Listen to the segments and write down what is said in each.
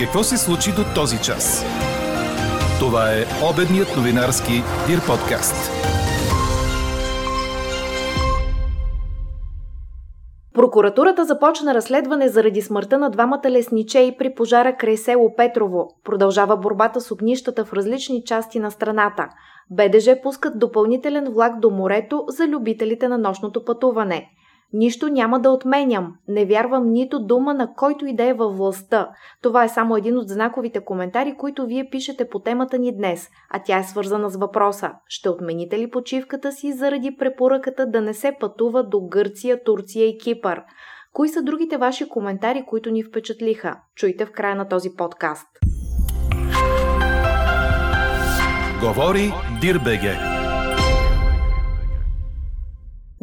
Какво се случи до този час? Това е обедният новинарски Дир подкаст. Прокуратурата започна разследване заради смъртта на двамата лесничеи при пожара край село Петрово. Продължава борбата с огнищата в различни части на страната. БДЖ пускат допълнителен влак до морето за любителите на нощното пътуване. Нищо няма да отменям. Не вярвам нито дума на който и да е във властта. Това е само един от знаковите коментари, които вие пишете по темата ни днес, а тя е свързана с въпроса. Ще отмените ли почивката си заради препоръката да не се пътува до Гърция, Турция и Кипър? Кои са другите ваши коментари, които ни впечатлиха? Чуйте в края на този подкаст. Говори Дирбеге.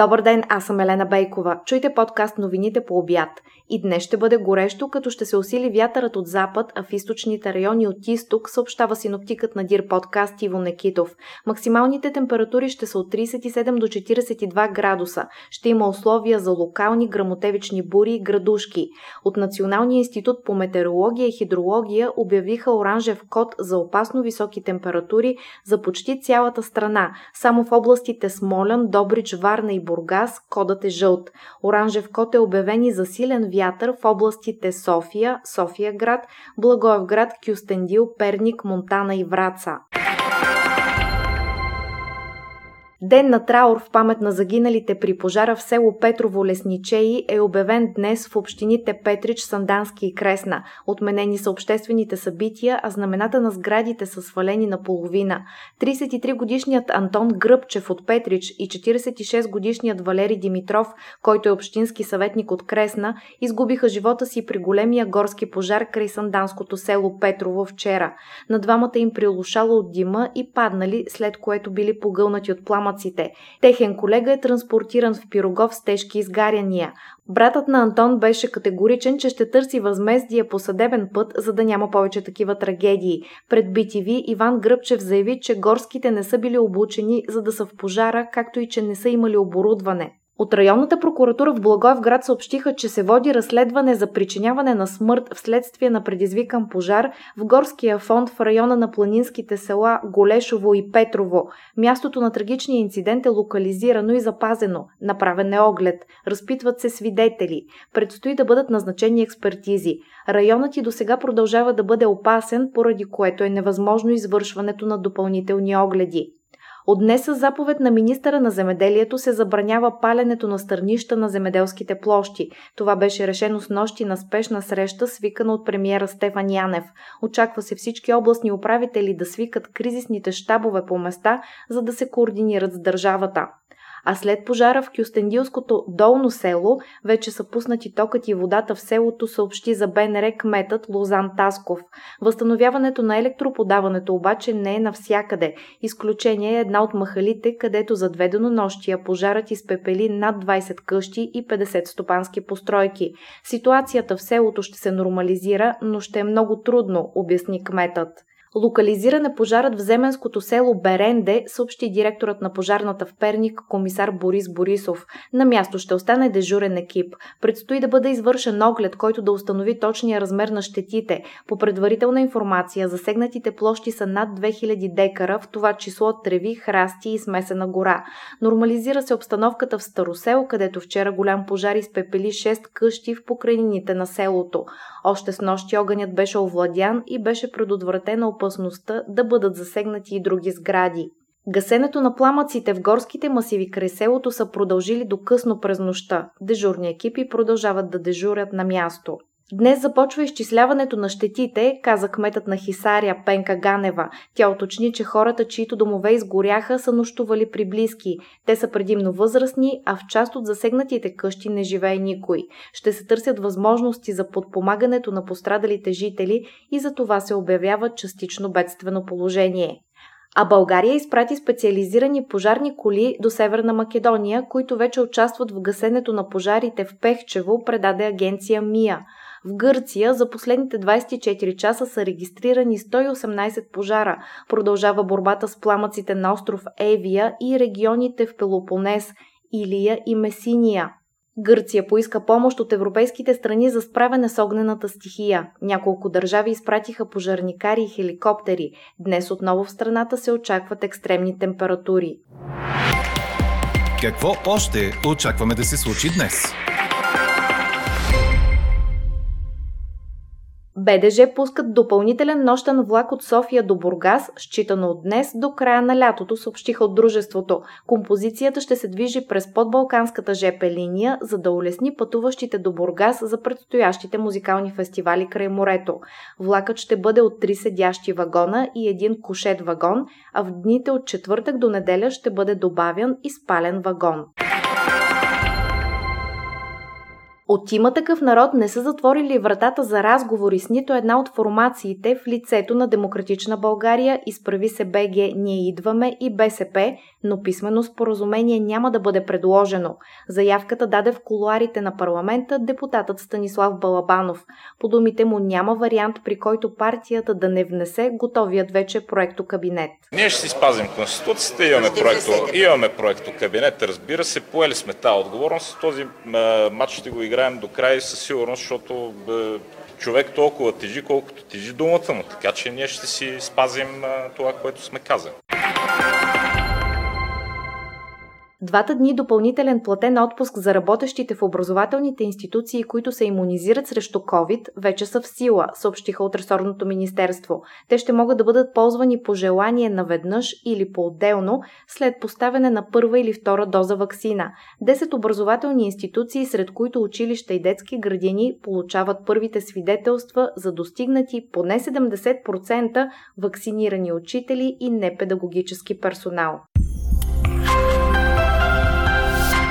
Добър ден, аз съм Елена Бейкова. Чуйте подкаст новините по обяд. И днес ще бъде горещо, като ще се усили вятърът от запад, а в източните райони от изток, съобщава синоптикът на Дир подкаст Иво Некитов. Максималните температури ще са от 37 до 42 градуса. Ще има условия за локални грамотевични бури и градушки. От Националния институт по метеорология и хидрология обявиха оранжев код за опасно високи температури за почти цялата страна. Само в областите Смолян, Добрич, Варна и Бургас кодът е жълт. Оранжев код е обявен и за силен вятър в областите София, София град, Благоевград, Кюстендил, Перник, Монтана и Враца. Ден на траур в памет на загиналите при пожара в село Петрово Лесничеи е обявен днес в общините Петрич, Сандански и Кресна. Отменени са обществените събития, а знамената на сградите са свалени на половина. 33-годишният Антон Гръбчев от Петрич и 46-годишният Валери Димитров, който е общински съветник от Кресна, изгубиха живота си при големия горски пожар край Санданското село Петрово вчера. На двамата им прилушало от дима и паднали, след което били погълнати от плама отпадъците. Техен колега е транспортиран в Пирогов с тежки изгаряния. Братът на Антон беше категоричен, че ще търси възмездие по съдебен път, за да няма повече такива трагедии. Пред BTV Иван Гръбчев заяви, че горските не са били обучени за да са в пожара, както и че не са имали оборудване. От районната прокуратура в Благоевград съобщиха, че се води разследване за причиняване на смърт вследствие на предизвикан пожар в горския фонд в района на планинските села Голешово и Петрово. Мястото на трагичния инцидент е локализирано и запазено. Направен е оглед. Разпитват се свидетели. Предстои да бъдат назначени експертизи. Районът и до сега продължава да бъде опасен, поради което е невъзможно извършването на допълнителни огледи. От днес с заповед на министъра на земеделието се забранява паленето на стърнища на земеделските площи. Това беше решено с нощи на спешна среща, свикана от премиера Стефан Янев. Очаква се всички областни управители да свикат кризисните щабове по места, за да се координират с държавата а след пожара в Кюстендилското долно село вече са пуснати токът и водата в селото, съобщи за БНР кметът Лозан Тасков. Възстановяването на електроподаването обаче не е навсякъде. Изключение е една от махалите, където за две денонощия пожарът изпепели над 20 къщи и 50 стопански постройки. Ситуацията в селото ще се нормализира, но ще е много трудно, обясни кметът. Локализиран е пожарът в земенското село Беренде, съобщи директорът на пожарната в Перник, комисар Борис Борисов. На място ще остане дежурен екип. Предстои да бъде извършен оглед, който да установи точния размер на щетите. По предварителна информация, засегнатите площи са над 2000 декара, в това число треви, храсти и смесена гора. Нормализира се обстановката в Старосел, където вчера голям пожар изпепели 6 къщи в покрайнините на селото. Още с нощи огънят беше овладян и беше предотвратена опасността да бъдат засегнати и други сгради. Гасенето на пламъците в горските масиви край селото са продължили до късно през нощта. Дежурни екипи продължават да дежурят на място. Днес започва изчисляването на щетите, каза кметът на Хисария Пенка Ганева. Тя уточни, че хората, чието домове изгоряха, са нощували при близки. Те са предимно възрастни, а в част от засегнатите къщи не живее никой. Ще се търсят възможности за подпомагането на пострадалите жители и за това се обявява частично бедствено положение. А България изпрати специализирани пожарни коли до Северна Македония, които вече участват в гасенето на пожарите в Пехчево, предаде агенция МИА. В Гърция за последните 24 часа са регистрирани 118 пожара. Продължава борбата с пламъците на остров Евия и регионите в Пелопонес, Илия и Месиния. Гърция поиска помощ от европейските страни за справяне с огнената стихия. Няколко държави изпратиха пожарникари и хеликоптери. Днес отново в страната се очакват екстремни температури. Какво още очакваме да се случи днес? БДЖ пускат допълнителен нощен влак от София до Бургас, считано от днес до края на лятото, съобщиха от дружеството. Композицията ще се движи през подбалканската ЖП линия, за да улесни пътуващите до Бургас за предстоящите музикални фестивали край морето. Влакът ще бъде от три седящи вагона и един кошет вагон, а в дните от четвъртък до неделя ще бъде добавен и спален вагон. От има такъв народ не са затворили вратата за разговори с нито една от формациите в лицето на Демократична България, изправи се БГ Ние идваме и БСП, но писмено споразумение няма да бъде предложено. Заявката даде в колуарите на парламента депутатът Станислав Балабанов. По думите му няма вариант, при който партията да не внесе готовият вече проекто кабинет. Ние ще си спазим Конституцията, имаме проекто, имаме проекто кабинет, разбира се, поели сме тази отговорност. Този матч ще го играем до край със сигурност, защото човек толкова тежи, колкото тежи думата му. Така че ние ще си спазим това, което сме казали. Двата дни допълнителен платен отпуск за работещите в образователните институции, които се иммунизират срещу COVID, вече са в сила, съобщиха от ресорното министерство. Те ще могат да бъдат ползвани по желание наведнъж или по-отделно, след поставяне на първа или втора доза вакцина. Десет образователни институции, сред които училища и детски градини, получават първите свидетелства за достигнати поне 70% вакцинирани учители и непедагогически персонал.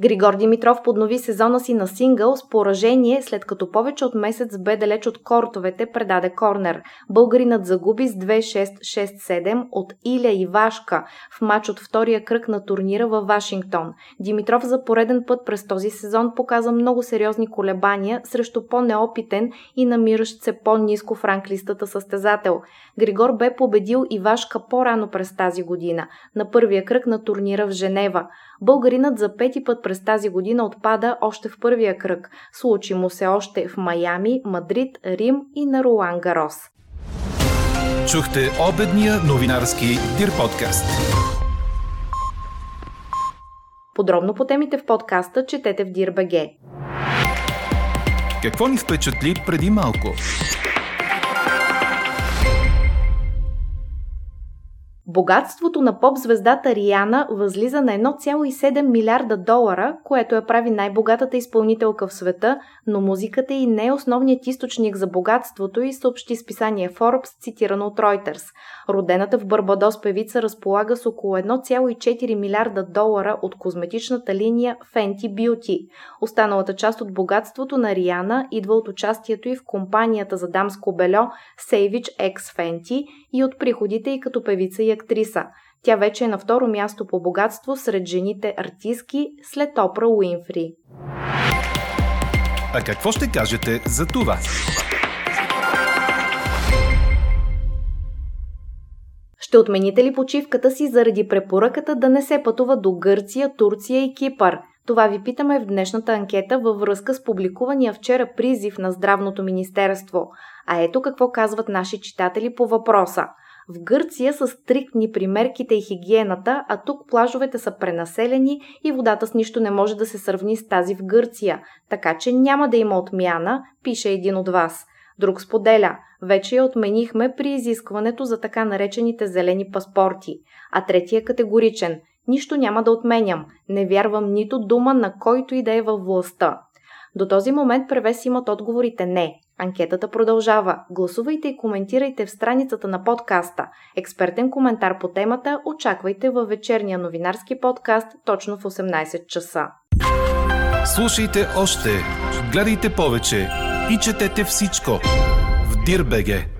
Григор Димитров поднови сезона си на сингъл с поражение, след като повече от месец бе далеч от кортовете, предаде корнер. Българинът загуби с 2-6-6-7 от Иля Ивашка в матч от втория кръг на турнира във Вашингтон. Димитров за пореден път през този сезон показа много сериозни колебания срещу по-неопитен и намиращ се по-низко в ранглистата състезател. Григор бе победил Ивашка по-рано през тази година, на първия кръг на турнира в Женева. Българинът за пети път през тази година отпада още в първия кръг. Случи му се още в Майами, Мадрид, Рим и на Руан Гарос. Чухте обедния новинарски Дир подкаст. Подробно по темите в подкаста четете в Дир.бг. Какво ни впечатли преди малко? Богатството на поп-звездата Риана възлиза на 1,7 милиарда долара, което я прави най-богатата изпълнителка в света, но музиката и не е основният източник за богатството и съобщи списание Forbes, цитирано от Reuters. Родената в Барбадос певица разполага с около 1,4 милиарда долара от козметичната линия Fenty Beauty. Останалата част от богатството на Риана идва от участието и в компанията за дамско бельо Savage X Fenty и от приходите и като певица и актриса. Тя вече е на второ място по богатство сред жените артистки след Опра Уинфри. А какво ще кажете за това? Ще отмените ли почивката си заради препоръката да не се пътува до Гърция, Турция и Кипър? Това ви питаме в днешната анкета във връзка с публикувания вчера призив на Здравното министерство. А ето какво казват наши читатели по въпроса. В Гърция са стриктни примерките и хигиената, а тук плажовете са пренаселени и водата с нищо не може да се сравни с тази в Гърция, така че няма да има отмяна, пише един от вас. Друг споделя, вече я отменихме при изискването за така наречените зелени паспорти. А третия категоричен, нищо няма да отменям, не вярвам нито дума на който и да е във властта. До този момент превес имат отговорите не. Анкетата продължава. Гласувайте и коментирайте в страницата на подкаста. Експертен коментар по темата очаквайте във вечерния новинарски подкаст точно в 18 часа. Слушайте още, гледайте повече и четете всичко в Дирбеге.